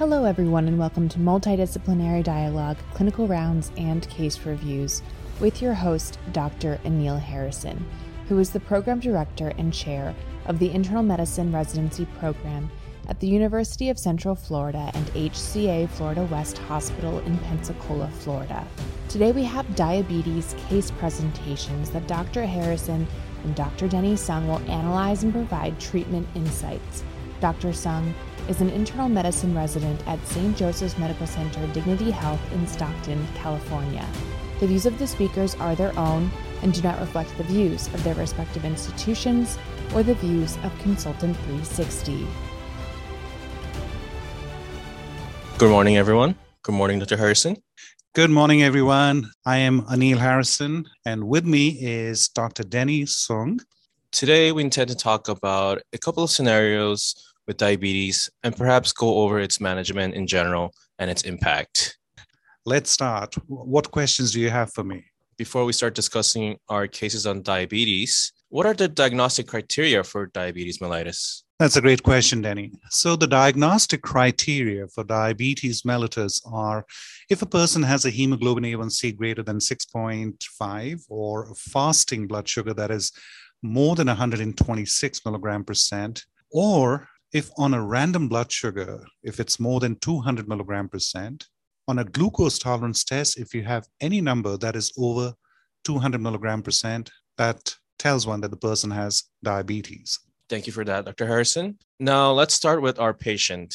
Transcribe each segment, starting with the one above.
Hello, everyone, and welcome to Multidisciplinary Dialogue, Clinical Rounds, and Case Reviews with your host, Dr. Anil Harrison, who is the Program Director and Chair of the Internal Medicine Residency Program at the University of Central Florida and HCA Florida West Hospital in Pensacola, Florida. Today we have diabetes case presentations that Dr. Harrison and Dr. Denny Sung will analyze and provide treatment insights. Dr. Sung is an internal medicine resident at St. Joseph's Medical Center Dignity Health in Stockton, California. The views of the speakers are their own and do not reflect the views of their respective institutions or the views of Consultant 360. Good morning, everyone. Good morning, Dr. Harrison. Good morning, everyone. I am Anil Harrison, and with me is Dr. Denny Sung. Today, we intend to talk about a couple of scenarios with diabetes and perhaps go over its management in general and its impact. Let's start. What questions do you have for me? Before we start discussing our cases on diabetes, what are the diagnostic criteria for diabetes mellitus? That's a great question, Denny. So, the diagnostic criteria for diabetes mellitus are if a person has a hemoglobin A1C greater than 6.5 or a fasting blood sugar that is more than 126 milligram percent, or if on a random blood sugar, if it's more than 200 milligram percent, on a glucose tolerance test, if you have any number that is over 200 milligram percent, that tells one that the person has diabetes. Thank you for that, Dr. Harrison. Now, let's start with our patient.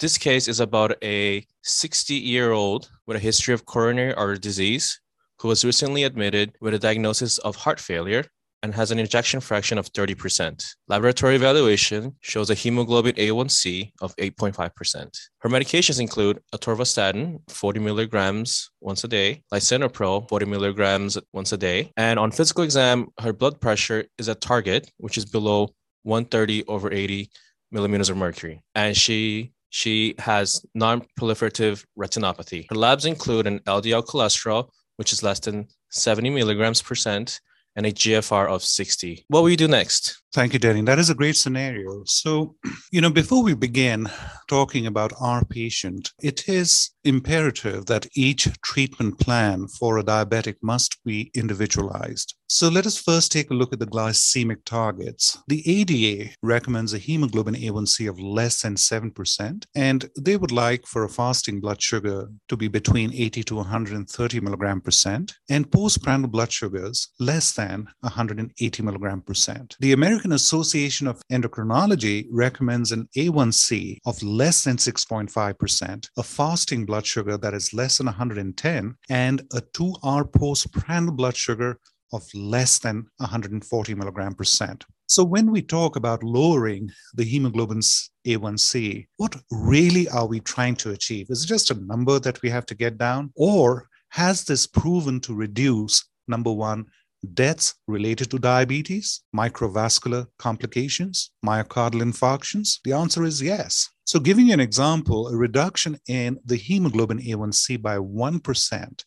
This case is about a 60 year old with a history of coronary artery disease who was recently admitted with a diagnosis of heart failure and has an ejection fraction of 30%. Laboratory evaluation shows a hemoglobin A1C of 8.5%. Her medications include atorvastatin, 40 milligrams once a day, lisinopril, 40 milligrams once a day. And on physical exam, her blood pressure is at target, which is below 130 over 80 millimeters of mercury. And she she has non-proliferative retinopathy. Her labs include an LDL cholesterol, which is less than 70 milligrams percent, and a GFR of 60. What will you do next? Thank you, Danny. That is a great scenario. So, you know, before we begin talking about our patient, it is imperative that each treatment plan for a diabetic must be individualized. So let us first take a look at the glycemic targets. The ADA recommends a hemoglobin A1C of less than 7%, and they would like for a fasting blood sugar to be between 80 to 130 milligram percent, and postprandial blood sugars less than 180 milligram percent. The American Association of Endocrinology recommends an A1C of less than 6.5%, a fasting blood sugar that is less than 110, and a 2-hour postprandial blood sugar of less than 140 milligram percent. So when we talk about lowering the hemoglobin's A1C, what really are we trying to achieve? Is it just a number that we have to get down? Or has this proven to reduce, number one, deaths related to diabetes, microvascular complications, myocardial infarctions? The answer is yes. So, giving you an example, a reduction in the hemoglobin A1C by 1%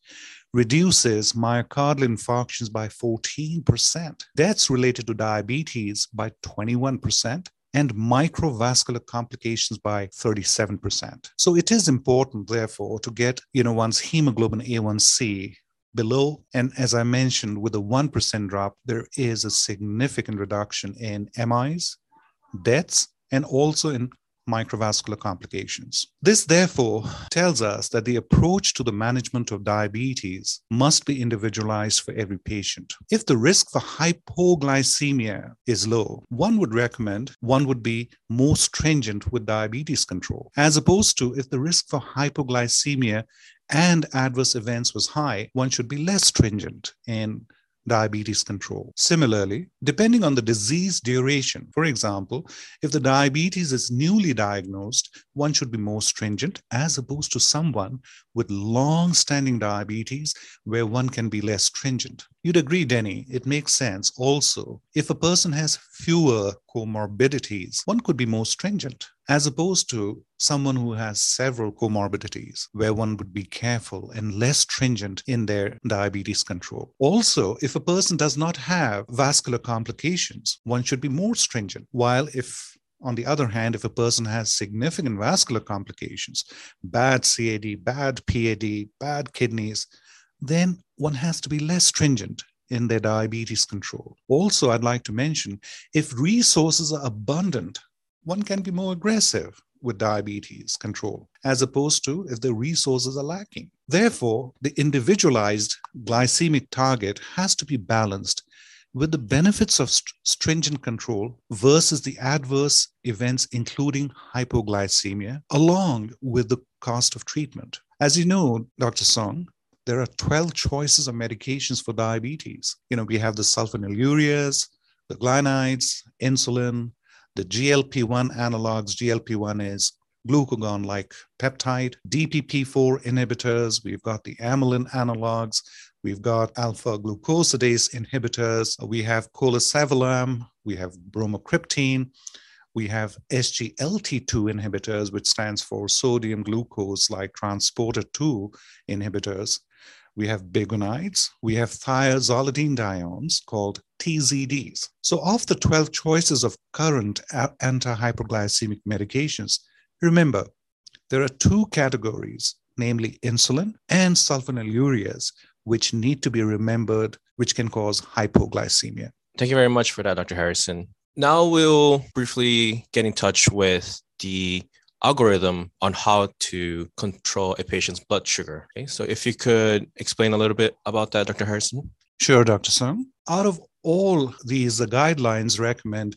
reduces myocardial infarctions by 14%, deaths related to diabetes by 21%, and microvascular complications by 37%. So it is important, therefore, to get you know one's hemoglobin A1C below. And as I mentioned, with a 1% drop, there is a significant reduction in MIs, deaths, and also in microvascular complications. This, therefore, tells us that the approach to the management of diabetes must be individualized for every patient. If the risk for hypoglycemia is low, one would recommend one would be more stringent with diabetes control, as opposed to if the risk for hypoglycemia and adverse events was high, one should be less stringent in diabetes control. Similarly, depending on the disease duration, for example, if the diabetes is newly diagnosed, one should be more stringent as opposed to someone with long standing diabetes where one can be less stringent. You'd agree, Denny, it makes sense also. If a person has fewer comorbidities, one could be more stringent as opposed to someone who has several comorbidities, where one would be careful and less stringent in their diabetes control. Also, if a person does not have vascular complications, one should be more stringent. While if On the other hand, if a person has significant vascular complications, bad CAD, bad PAD, bad kidneys, then one has to be less stringent in their diabetes control. Also, I'd like to mention if resources are abundant, one can be more aggressive with diabetes control, as opposed to if the resources are lacking. Therefore, the individualized glycemic target has to be balanced with the benefits of st- stringent control versus the adverse events, including hypoglycemia, along with the cost of treatment. As you know, Dr. Song, there are 12 choices of medications for diabetes. You know, we have the sulfonylureas, the glinides, insulin, the GLP-1 analogs. GLP-1 is glucagon like peptide, DPP4 inhibitors. We've got the amylin analogs. We've got alpha glucosidase inhibitors. We have colesevelam. We have bromocriptine. We have SGLT2 inhibitors, which stands for sodium glucose like transporter 2 inhibitors. We have biguanides. We have thiazolidinediones called TZDs. So, of the 12 choices of current anti hyperglycemic medications, remember there are two categories, namely insulin and sulfonylureas, which need to be remembered, which can cause hypoglycemia. Thank you very much for that, Dr. Harrison. Now we'll briefly get in touch with the algorithm on how to control a patient's blood sugar. Okay, so if you could explain a little bit about that, Dr. Harrison. Sure, Dr. Sung. Out of all these, the guidelines recommend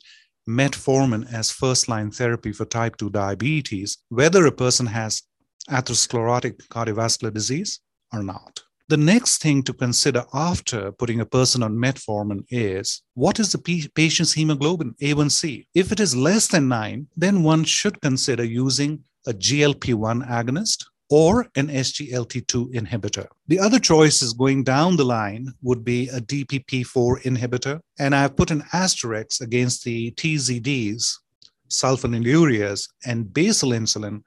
metformin as first line therapy for type 2 diabetes, whether a person has atherosclerotic cardiovascular disease or not. The next thing to consider after putting a person on metformin is what is the patient's hemoglobin A1C? If it is less than 9, then one should consider using a GLP 1 agonist or an SGLT2 inhibitor. The other choice is going down the line would be a DPP4 inhibitor, and I've put an asterisk against the TZDs, sulfonylureas, and basal insulin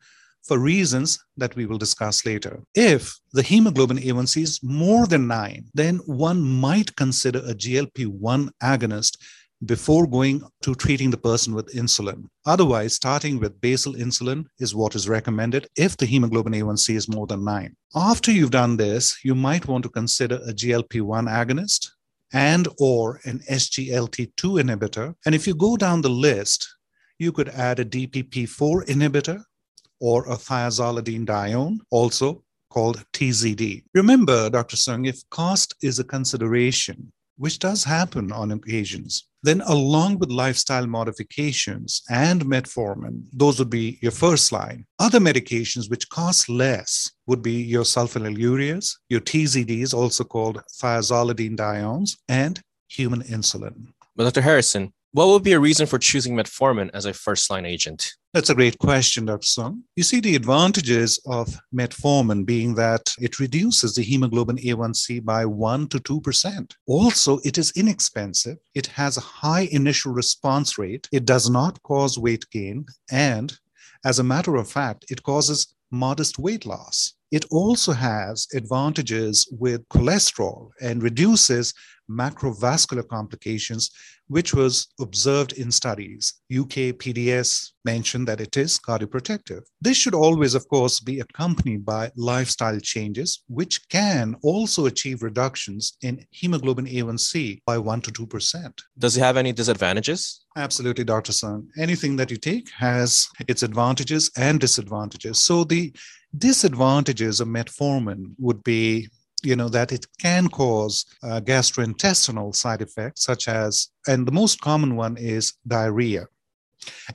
for reasons that we will discuss later. If the hemoglobin A1C is more than 9, then one might consider a GLP 1 agonist before going to treating the person with insulin. Otherwise, starting with basal insulin is what is recommended if the hemoglobin A1C is more than 9. After you've done this, you might want to consider a GLP-1 agonist and or an SGLT2 inhibitor. And if you go down the list, you could add a DPP4 inhibitor or a thiazolidine thiazolidinedione, also called TZD. Remember, Dr. Sung, if cost is a consideration, which does happen on occasions, then along with lifestyle modifications and metformin, those would be your first line. Other medications which cost less would be your sulfonylureas, your TZDs, also called thiazolidine thiazolidinediones, and human insulin. But Dr. Harrison, what would be a reason for choosing metformin as a first line agent? That's a great question, Dr. Sung. You see, the advantages of metformin being that it reduces the hemoglobin A1C by 1 to 2%. Also, it is inexpensive, it has a high initial response rate, it does not cause weight gain, and as a matter of fact, it causes modest weight loss. It also has advantages with cholesterol and reduces macrovascular complications, which was observed in studies. UK PDS mentioned that it is cardioprotective. This should always, of course, be accompanied by lifestyle changes, which can also achieve reductions in hemoglobin A1C by 1 to 2%. Does it have any disadvantages? Absolutely, Dr. Sun. Anything that you take has its advantages and disadvantages. So the disadvantages of metformin would be you know that it can cause uh, gastrointestinal side effects such as and the most common one is diarrhea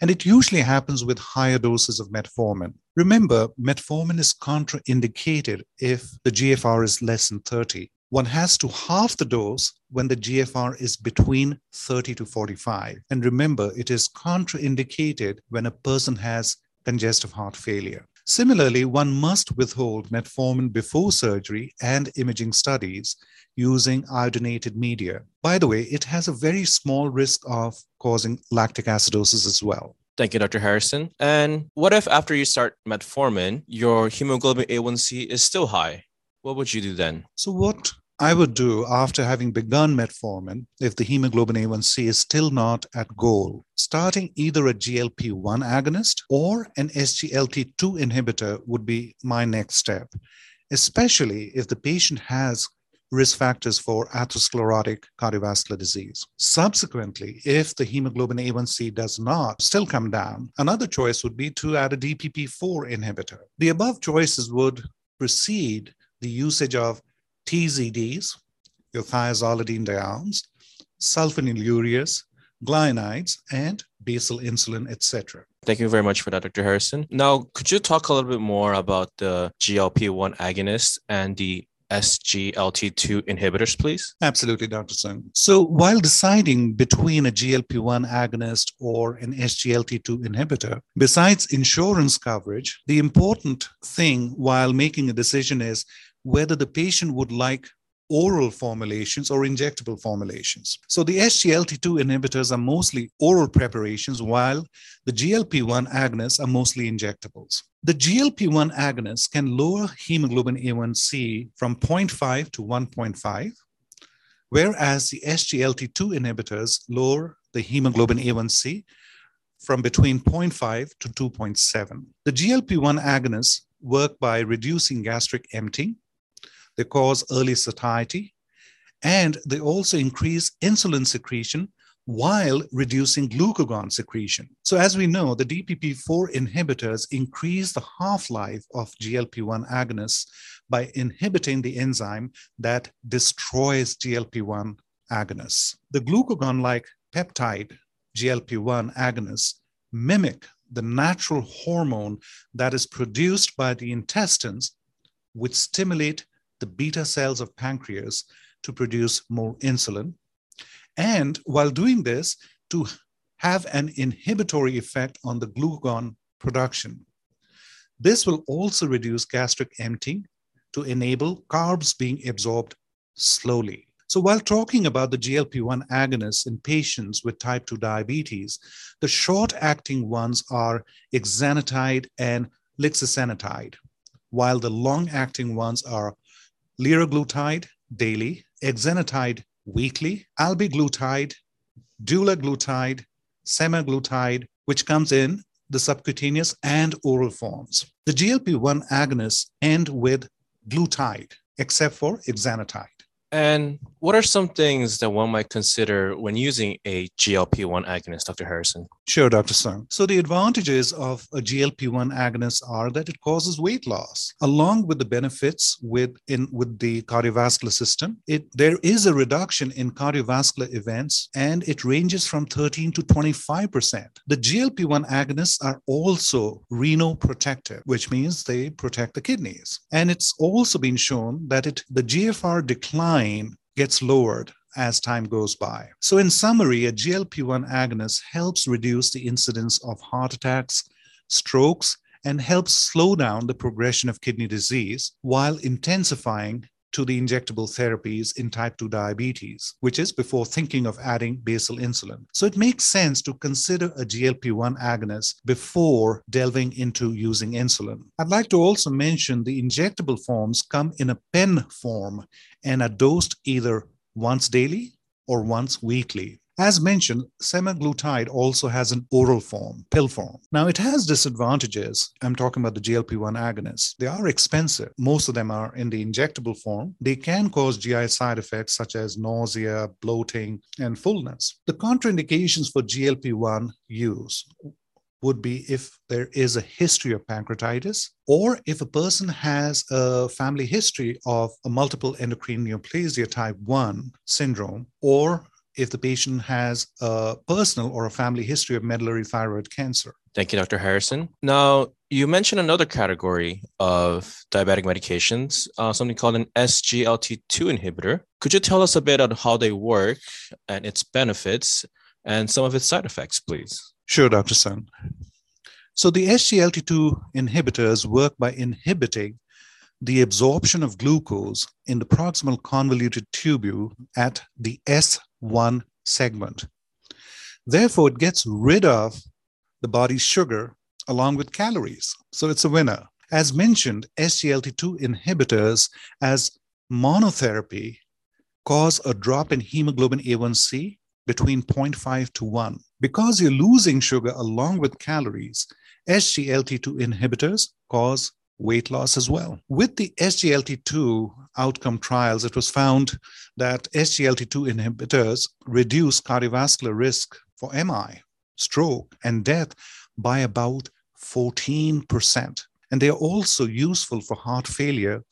and it usually happens with higher doses of metformin remember metformin is contraindicated if the gfr is less than 30 one has to half the dose when the GFR is between 30 to 45. And remember, it is contraindicated when a person has congestive heart failure. Similarly, one must withhold metformin before surgery and imaging studies using iodinated media. By the way, it has a very small risk of causing lactic acidosis as well. Thank you, Dr. Harrison. And what if after you start metformin, your hemoglobin A1C is still high? What would you do then? So, what I would do after having begun metformin if the hemoglobin A1C is still not at goal. Starting either a GLP 1 agonist or an SGLT2 inhibitor would be my next step, especially if the patient has risk factors for atherosclerotic cardiovascular disease. Subsequently, if the hemoglobin A1C does not still come down, another choice would be to add a DPP4 inhibitor. The above choices would precede the usage of TZDs, your thiazolidine diones, sulfonylureas, glycinides, and basal insulin, etc. Thank you very much for that, Dr. Harrison. Now, could you talk a little bit more about the GLP 1 agonist and the SGLT2 inhibitors, please? Absolutely, Dr. Sung. So, while deciding between a GLP 1 agonist or an SGLT2 inhibitor, besides insurance coverage, the important thing while making a decision is whether the patient would like oral formulations or injectable formulations. So the SGLT2 inhibitors are mostly oral preparations, while the GLP1 agonists are mostly injectables. The GLP1 agonists can lower hemoglobin A1C from 0.5 to 1.5, whereas the SGLT2 inhibitors lower the hemoglobin A1C from between 0.5 to 2.7. The GLP1 agonists work by reducing gastric emptying they cause early satiety, and they also increase insulin secretion while reducing glucagon secretion. So, as we know, the DPP4 inhibitors increase the half life of GLP 1 agonists by inhibiting the enzyme that destroys GLP 1 agonists. The glucagon like peptide GLP 1 agonists mimic the natural hormone that is produced by the intestines, which stimulate the beta cells of pancreas to produce more insulin. And while doing this, to have an inhibitory effect on the glucagon production. This will also reduce gastric emptying to enable carbs being absorbed slowly. So, while talking about the GLP 1 agonists in patients with type 2 diabetes, the short acting ones are exenatide and lixisenatide, while the long acting ones are liraglutide daily, exenatide weekly, albiglutide, dulaglutide, semaglutide, which comes in the subcutaneous and oral forms. The GLP 1 agonists end with glutide, except for exenatide. And what are some things that one might consider when using a GLP 1 agonist, Dr. Harrison? Sure, Dr. Sung. So, the advantages of a GLP 1 agonist are that it causes weight loss, along with the benefits with, in, with the cardiovascular system. It, there is a reduction in cardiovascular events, and it ranges from 13 to 25%. The GLP 1 agonists are also renoprotective, which means they protect the kidneys. And it's also been shown that it, the GFR decline gets lowered as time goes by. So, in summary, a GLP 1 agonist helps reduce the incidence of heart attacks, strokes, and helps slow down the progression of kidney disease while intensifying to the injectable therapies in type 2 diabetes, which is before thinking of adding basal insulin. So it makes sense to consider a GLP 1 agonist before delving into using insulin. I'd like to also mention the injectable forms come in a pen form and are dosed either once daily or once weekly. As mentioned, semaglutide also has an oral form, pill form. Now, it has disadvantages. I'm talking about the GLP 1 agonists. They are expensive. Most of them are in the injectable form. They can cause GI side effects such as nausea, bloating, and fullness. The contraindications for GLP 1 use would be if there is a history of pancreatitis or if a person has a family history of a multiple endocrine neoplasia type 1 syndrome or if the patient has a personal or a family history of medullary thyroid cancer. Thank you, Dr. Harrison. Now, you mentioned another category of diabetic medications, uh, something called an SGLT2 inhibitor. Could you tell us a bit on how they work and its benefits and some of its side effects, please? Sure, Dr. Sun. So, the SGLT2 inhibitors work by inhibiting the absorption of glucose in the proximal convoluted tubule at the S1 segment. Therefore, it gets rid of the body's sugar along with calories. So it's a winner. As mentioned, SGLT2 inhibitors as monotherapy cause a drop in hemoglobin A1C between 0.5 to 1. Because you're losing sugar along with calories, SGLT2 inhibitors cause weight loss as well. With the SGLT2 outcome trials, it was found that SGLT2 inhibitors reduce cardiovascular risk for MI, stroke, and death by about 14%. And they are also useful for heart failure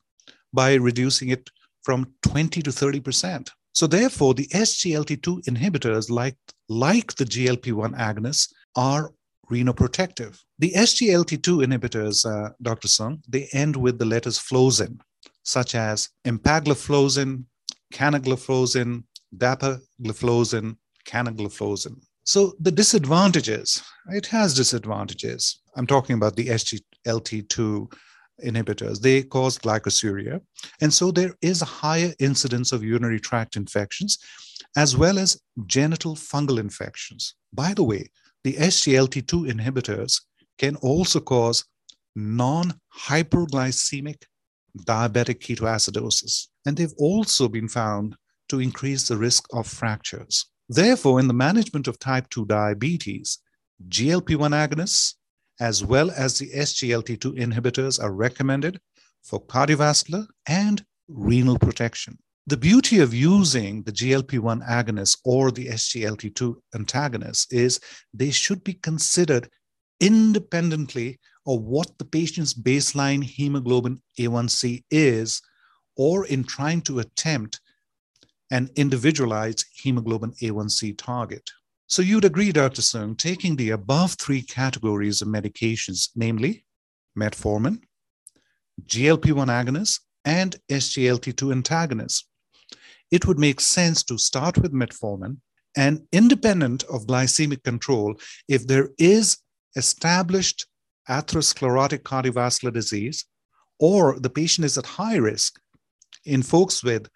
by reducing it from 20 to 30%. So, therefore, the SGLT2 inhibitors, like, like the GLP 1 agonists, are renoprotective. The SGLT2 inhibitors, uh, Dr. Sung, they end with the letters flozin, such as empagliflozin, canagliflozin, dapagliflozin, canagliflozin. So the disadvantages, it has disadvantages. I'm talking about the SGLT2 inhibitors. They cause glycosuria. And so there is a higher incidence of urinary tract infections as well as genital fungal infections. By the way, the SGLT2 inhibitors can also cause non hyperglycemic diabetic ketoacidosis. And they've also been found to increase the risk of fractures. Therefore, in the management of type 2 diabetes, GLP 1 agonists as well as the SGLT2 inhibitors are recommended for cardiovascular and renal protection. The beauty of using the GLP 1 agonist or the SGLT2 antagonist is they should be considered independently of what the patient's baseline hemoglobin A1C is, or in trying to attempt an individualized hemoglobin A1C target. So you'd agree, Dr. Sung, taking the above three categories of medications, namely metformin, GLP 1 agonists, and SGLT2 antagonists, it would make sense to start with metformin and independent of glycemic control, if there is established atherosclerotic cardiovascular disease or the patient is at high risk in folks with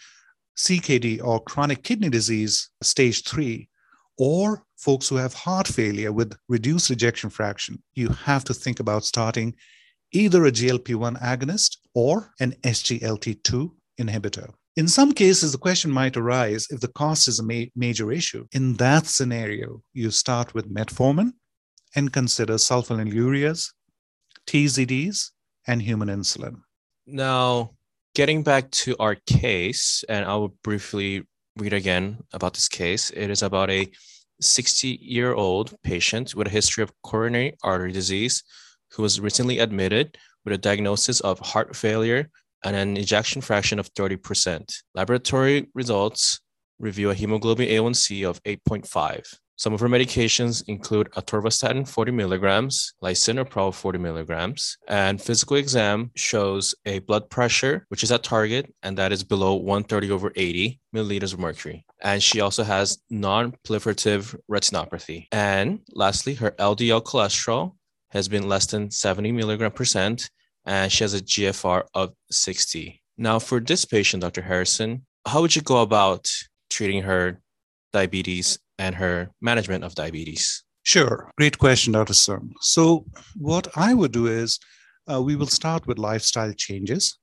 CKD or chronic kidney disease, stage three, or folks who have heart failure with reduced ejection fraction, you have to think about starting either a GLP 1 agonist or an SGLT2 inhibitor. In some cases, the question might arise if the cost is a ma- major issue. In that scenario, you start with metformin and consider sulfonylureas, TZDs, and human insulin. Now, getting back to our case, and I will briefly read again about this case. It is about a 60 year old patient with a history of coronary artery disease who was recently admitted with a diagnosis of heart failure and an ejection fraction of 30%. Laboratory results review a hemoglobin A1C of 8.5. Some of her medications include atorvastatin 40 milligrams, lisinopril 40 milligrams, and physical exam shows a blood pressure, which is at target, and that is below 130 over 80 milliliters of mercury. And she also has non-proliferative retinopathy. And lastly, her LDL cholesterol has been less than 70 milligram percent, and she has a GFR of 60. Now, for this patient, Dr. Harrison, how would you go about treating her diabetes and her management of diabetes? Sure. Great question, Dr. Sung. So, what I would do is uh, we will start with lifestyle changes,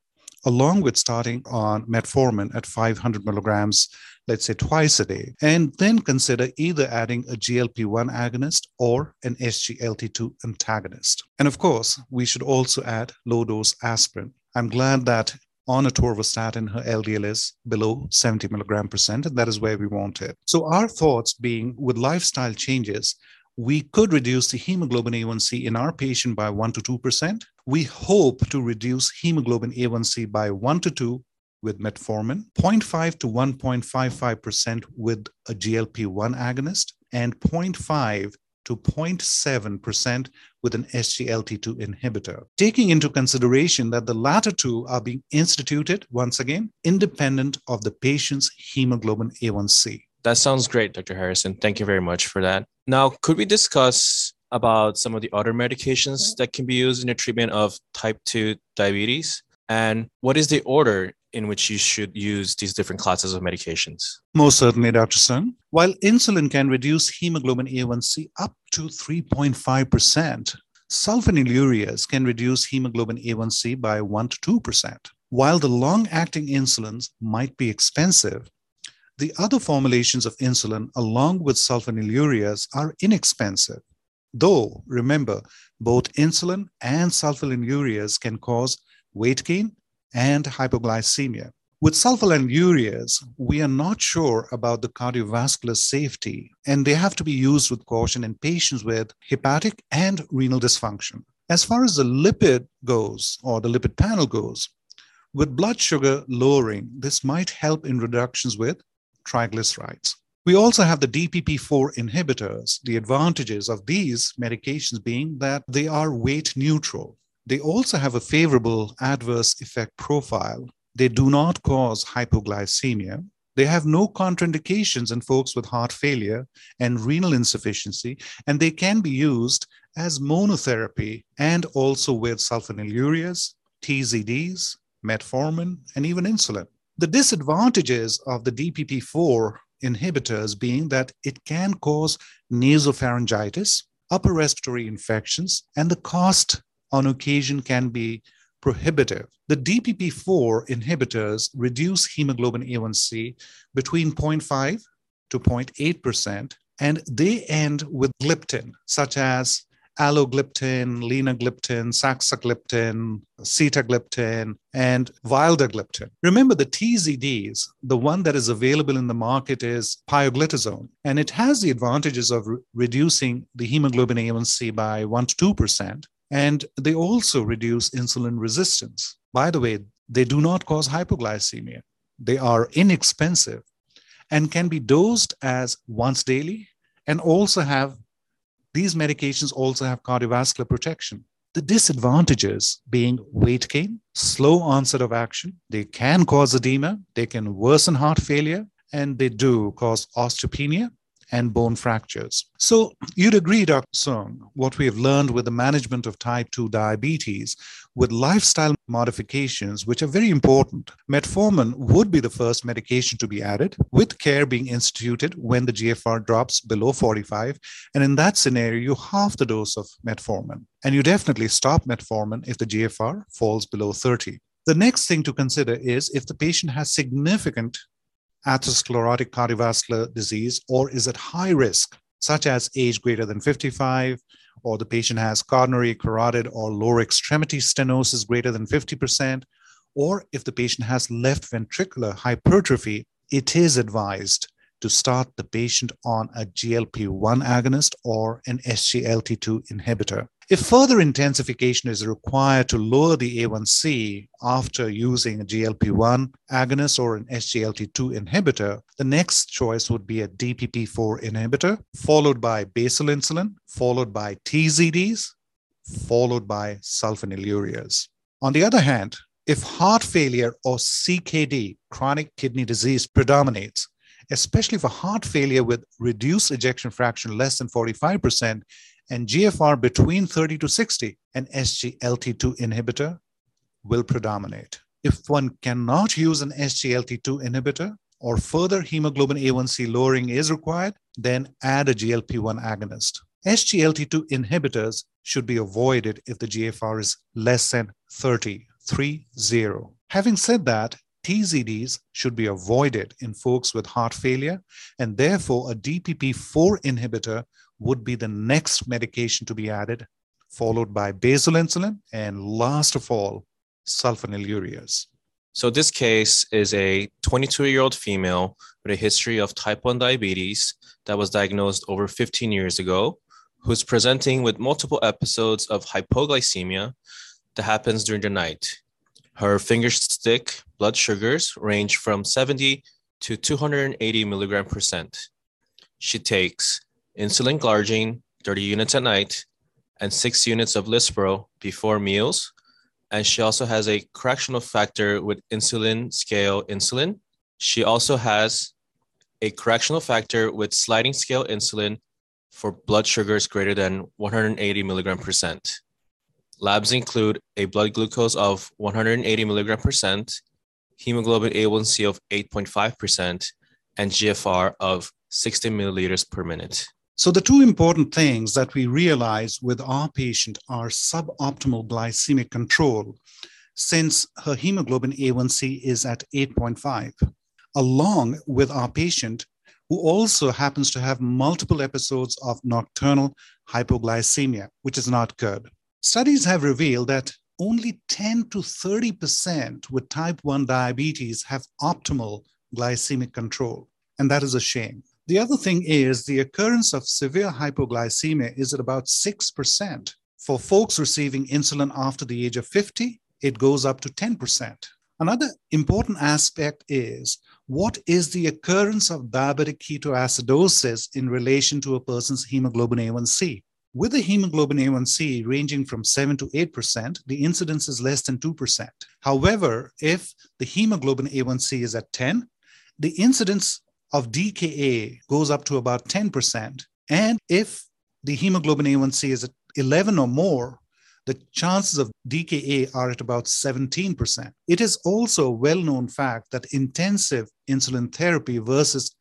along with starting on metformin at 500 milligrams, let's say twice a day, and then consider either adding a GLP 1 agonist or an SGLT2 antagonist. And of course, we should also add low dose aspirin. I'm glad that on atorvastatin, her LDL is below 70 milligram percent, and that is where we want it. So our thoughts being with lifestyle changes, we could reduce the hemoglobin A1C in our patient by 1 to 2%. We hope to reduce hemoglobin A1C by 1 to 2 with metformin, 0.5 to 1.55% with a GLP 1 agonist, and 0.5 to 0.7% with an SGLT2 inhibitor, taking into consideration that the latter two are being instituted, once again, independent of the patient's hemoglobin A1C. That sounds great, Dr. Harrison. Thank you very much for that. Now, could we discuss about some of the other medications that can be used in the treatment of type 2 diabetes? And what is the order in which you should use these different classes of medications? Most certainly, Dr. Sun. While insulin can reduce hemoglobin A1C up to 3.5%, sulfonylureas can reduce hemoglobin A1C by 1 to 2%. While the long acting insulins might be expensive, The other formulations of insulin, along with sulfonylureas, are inexpensive. Though, remember, both insulin and sulfonylureas can cause weight gain and hypoglycemia. With sulfonylureas, we are not sure about the cardiovascular safety, and they have to be used with caution in patients with hepatic and renal dysfunction. As far as the lipid goes, or the lipid panel goes, with blood sugar lowering, this might help in reductions with triglycerides. We also have the DPP4 inhibitors. The advantages of these medications being that they are weight neutral. They also have a favorable adverse effect profile. They do not cause hypoglycemia. They have no contraindications in folks with heart failure and renal insufficiency, and they can be used as monotherapy and also with sulfonylureas, TZDs, metformin, and even insulin. The disadvantages of the DPP4 inhibitors being that it can cause nasopharyngitis, upper respiratory infections, and the cost on occasion can be prohibitive. The DPP4 inhibitors reduce hemoglobin A1C between 0.5 to 0.8%, and they end with gliptin, such as alogliptin, linagliptin, saxagliptin, sitagliptin, and vildagliptin. Remember the TZDs, the one that is available in the market is pioglitazone, and it has the advantages of re- reducing the hemoglobin A1C by 1 to 2%, and they also reduce insulin resistance. By the way, they do not cause hypoglycemia. They are inexpensive and can be dosed as once daily and also have these medications also have cardiovascular protection. The disadvantages being weight gain, slow onset of action, they can cause edema, they can worsen heart failure, and they do cause osteopenia and bone fractures. So you'd agree, Dr. Sung, what we have learned with the management of type 2 diabetes with lifestyle modifications, which are very important. Metformin would be the first medication to be added, with care being instituted when the GFR drops below 45. And in that scenario, you half the dose of metformin. And you definitely stop metformin if the GFR falls below 30. The next thing to consider is if the patient has significant atherosclerotic cardiovascular disease or is at high risk, such as age greater than 55, or the patient has coronary, carotid, or lower extremity stenosis greater than 50%, or if the patient has left ventricular hypertrophy, it is advised to start the patient on a GLP 1 agonist or an SGLT2 inhibitor. If further intensification is required to lower the A1C after using a GLP 1 agonist or an SGLT2 inhibitor, the next choice would be a DPP4 inhibitor, followed by basal insulin, followed by TZDs, followed by sulfonylureas. On the other hand, if heart failure or CKD, chronic kidney disease, predominates, especially for heart failure with reduced ejection fraction less than 45%, and GFR between 30 to 60, an SGLT2 inhibitor will predominate. If one cannot use an SGLT2 inhibitor or further hemoglobin A1C lowering is required, then add a GLP 1 agonist. SGLT2 inhibitors should be avoided if the GFR is less than 30, 3 0. Having said that, TZDs should be avoided in folks with heart failure, and therefore a DPP4 inhibitor would be the next medication to be added, followed by basal insulin, and last of all, sulfonylureas. So, this case is a 22 year old female with a history of type 1 diabetes that was diagnosed over 15 years ago, who's presenting with multiple episodes of hypoglycemia that happens during the night. Her finger stick blood sugars range from 70 to 280 milligram percent. She takes insulin glargine, 30 units at night, and six units of Lispro before meals. And she also has a correctional factor with insulin scale insulin. She also has a correctional factor with sliding scale insulin for blood sugars greater than 180 milligram percent. Labs include a blood glucose of 180 milligram percent, hemoglobin A1C of 8.5%, and GFR of 60 milliliters per minute. So, the two important things that we realize with our patient are suboptimal glycemic control, since her hemoglobin A1C is at 8.5. along with our patient who also happens to have multiple episodes of nocturnal hypoglycemia, which is not good. Studies have revealed that only 10 to 30% with type 1 diabetes have optimal glycemic control, and that is a shame. The other thing is the occurrence of severe hypoglycemia is at about 6%. For folks receiving insulin after the age of 50, it goes up to 10%. Another important aspect is what is the occurrence of diabetic ketoacidosis in relation to a person's hemoglobin A1C? With the hemoglobin A1C ranging from 7 to 8%, the incidence is less than 2%. However, if the hemoglobin A1C is at 10, the incidence of DKA goes up to about 10%. And if the hemoglobin A1C is at 11 or more, the chances of DKA are at about 17%. It is also a well known fact that intensive insulin therapy versus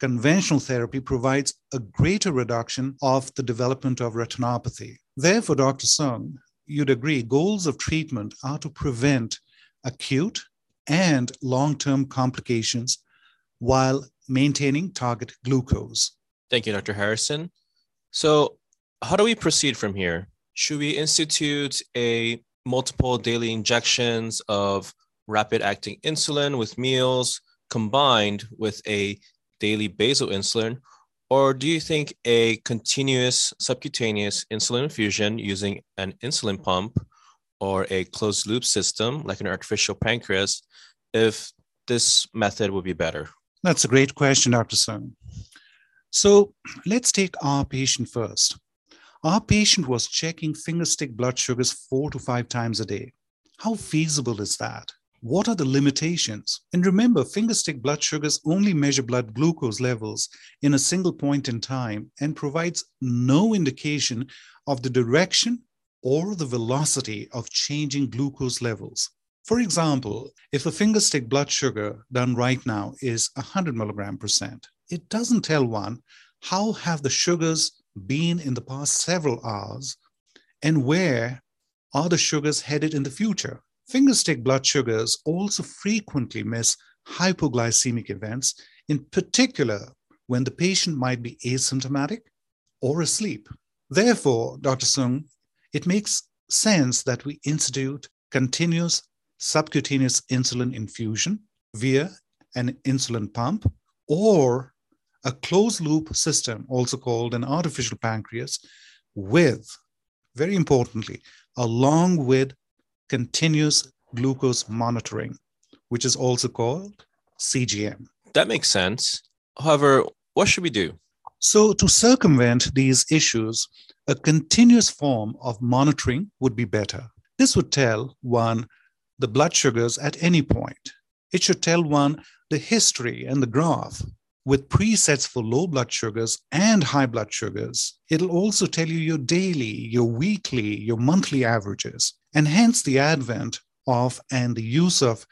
conventional therapy provides a greater reduction of the development of retinopathy. Therefore, Dr. Sung, you'd agree goals of treatment are to prevent acute and long term complications while maintaining target glucose. Thank you, Dr. Harrison. So, how do we proceed from here? Should we institute a multiple daily injections of rapid acting insulin with meals combined with a daily basal insulin? Or do you think a continuous subcutaneous insulin infusion using an insulin pump or a closed loop system like an artificial pancreas, if this method would be better? That's a great question, Dr. Sung. So let's take our patient first. Our patient was checking fingerstick blood sugars four to five times a day. How feasible is that? What are the limitations? And remember, fingerstick blood sugars only measure blood glucose levels in a single point in time and provides no indication of the direction or the velocity of changing glucose levels. For example, if a fingerstick blood sugar done right now is 100 milligram percent, it doesn't tell one how have the sugars been in the past several hours, and where are the sugars headed in the future? Fingerstick blood sugars also frequently miss hypoglycemic events, in particular when the patient might be asymptomatic or asleep. Therefore, Dr. Sung, it makes sense that we institute continuous subcutaneous insulin infusion via an insulin pump or a closed loop system, also called an artificial pancreas, with, very importantly, along with continuous glucose monitoring, which is also called CGM. That makes sense. However, what should we do? So, to circumvent these issues, a continuous form of monitoring would be better. This would tell one the blood sugars at any point. It should tell one the history and the graph with presets for low blood sugars and high blood sugars. It'll also tell you your daily, your weekly, your monthly averages, and hence the advent of and the use of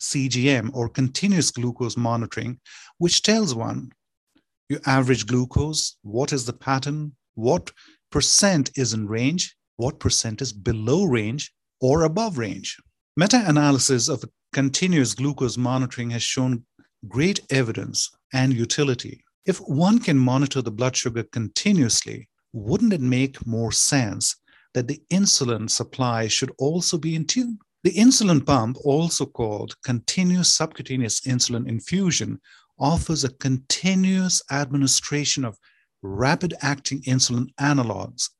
CGM or continuous glucose monitoring, which tells one your average glucose, what is the pattern, what percent is in range, what percent is below range or above range. Meta analysis of continuous glucose monitoring has shown great evidence and utility. If one can monitor the blood sugar continuously, wouldn't it make more sense that the insulin supply should also be in tune? The insulin pump, also called continuous subcutaneous insulin infusion, offers a continuous administration of rapid acting insulin analogs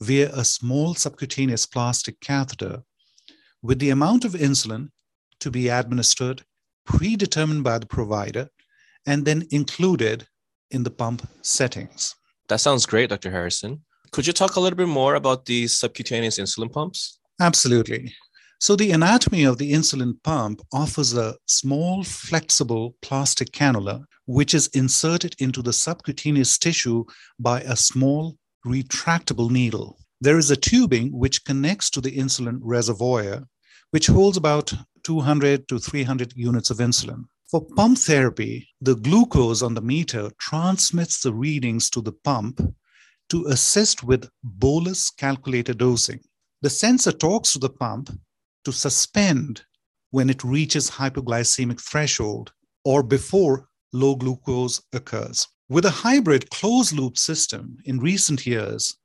via a small subcutaneous plastic catheter with the amount of insulin to be administered predetermined by the provider and then included in the pump settings. That sounds great, Dr. Harrison. Could you talk a little bit more about these subcutaneous insulin pumps? Absolutely. So, the anatomy of the insulin pump offers a small, flexible plastic cannula, which is inserted into the subcutaneous tissue by a small, retractable needle. There is a tubing which connects to the insulin reservoir, which holds about 200 to 300 units of insulin. For pump therapy, the glucose on the meter transmits the readings to the pump to assist with bolus calculated dosing. The sensor talks to the pump to suspend when it reaches hypoglycemic threshold or before low glucose occurs. With a hybrid closed loop system in recent years,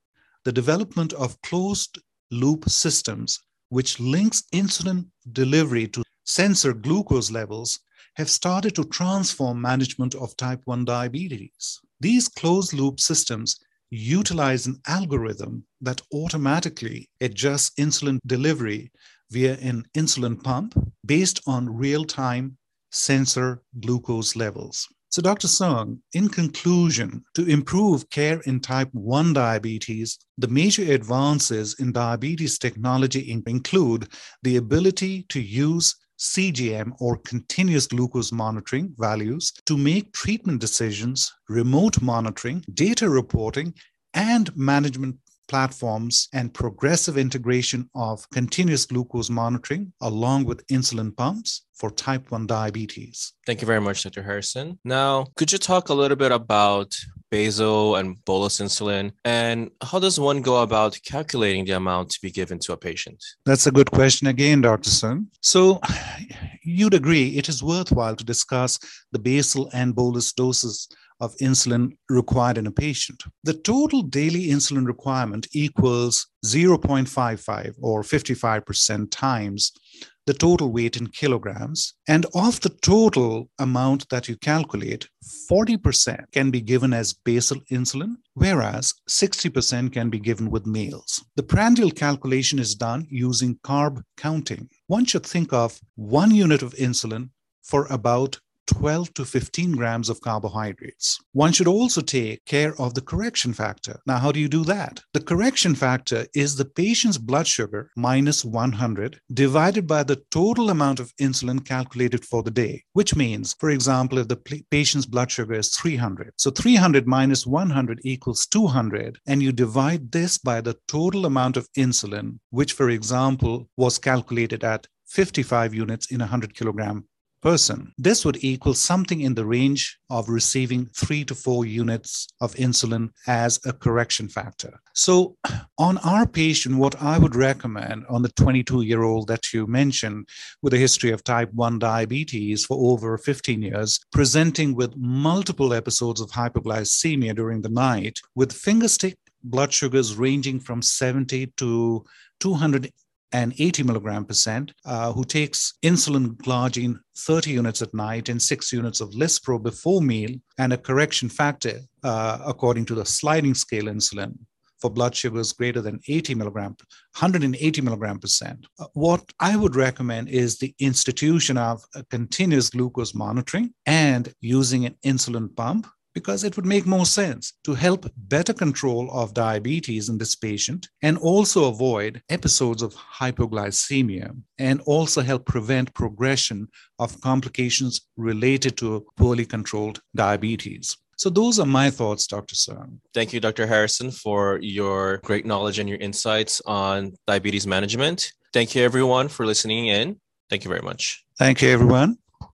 the development of closed loop systems, which links insulin delivery to sensor glucose levels, have started to transform management of type 1 diabetes. These closed loop systems utilize an algorithm that automatically adjusts insulin delivery via an insulin pump based on real time sensor glucose levels. So, Dr. Song, in conclusion, to improve care in type 1 diabetes, the major advances in diabetes technology include the ability to use CGM or continuous glucose monitoring values to make treatment decisions, remote monitoring, data reporting, and management platforms and progressive integration of continuous glucose monitoring along with insulin pumps for type 1 diabetes. Thank you very much, Dr. Harrison. Now, could you talk a little bit about basal and bolus insulin and how does one go about calculating the amount to be given to a patient? That's a good question again, Dr. Sun. So, you'd agree it is worthwhile to discuss the basal and bolus doses of insulin required in a patient. The total daily insulin requirement equals 0.55 or 55% times the total weight in kilograms. And of the total amount that you calculate, 40% can be given as basal insulin, whereas 60% can be given with meals. The prandial calculation is done using carb counting. One should think of one unit of insulin for about 12 to 15 grams of carbohydrates. One should also take care of the correction factor. Now, how do you do that? The correction factor is the patient's blood sugar minus 100 divided by the total amount of insulin calculated for the day, which means, for example, if the patient's blood sugar is 300, so 300 minus 100 equals 200, and you divide this by the total amount of insulin, which, for example, was calculated at 55 units in a 100 kilogram person. This would equal something in the range of receiving three to four units of insulin as a correction factor. So, on our patient, what I would recommend on the 22 year old that you mentioned with a history of type 1 diabetes for over 15 years, presenting with multiple episodes of hypoglycemia during the night, with fingerstick blood sugars ranging from 70 to 200 and 80 milligram percent, uh, who takes insulin glargine 30 units at night and six units of Lispro before meal, and a correction factor uh, according to the sliding scale insulin for blood sugars greater than 80 milligram, 180 milligram percent. Uh, what I would recommend is the institution of continuous glucose monitoring and using an insulin pump because it would make more sense to help better control of diabetes in this patient and also avoid episodes of hypoglycemia and also help prevent progression of complications related to poorly controlled diabetes. So those are my thoughts, Dr. Sung. Thank you, Dr. Harrison, for your great knowledge and your insights on diabetes management. Thank you, everyone, for listening in. Thank you very much. Thank you, everyone.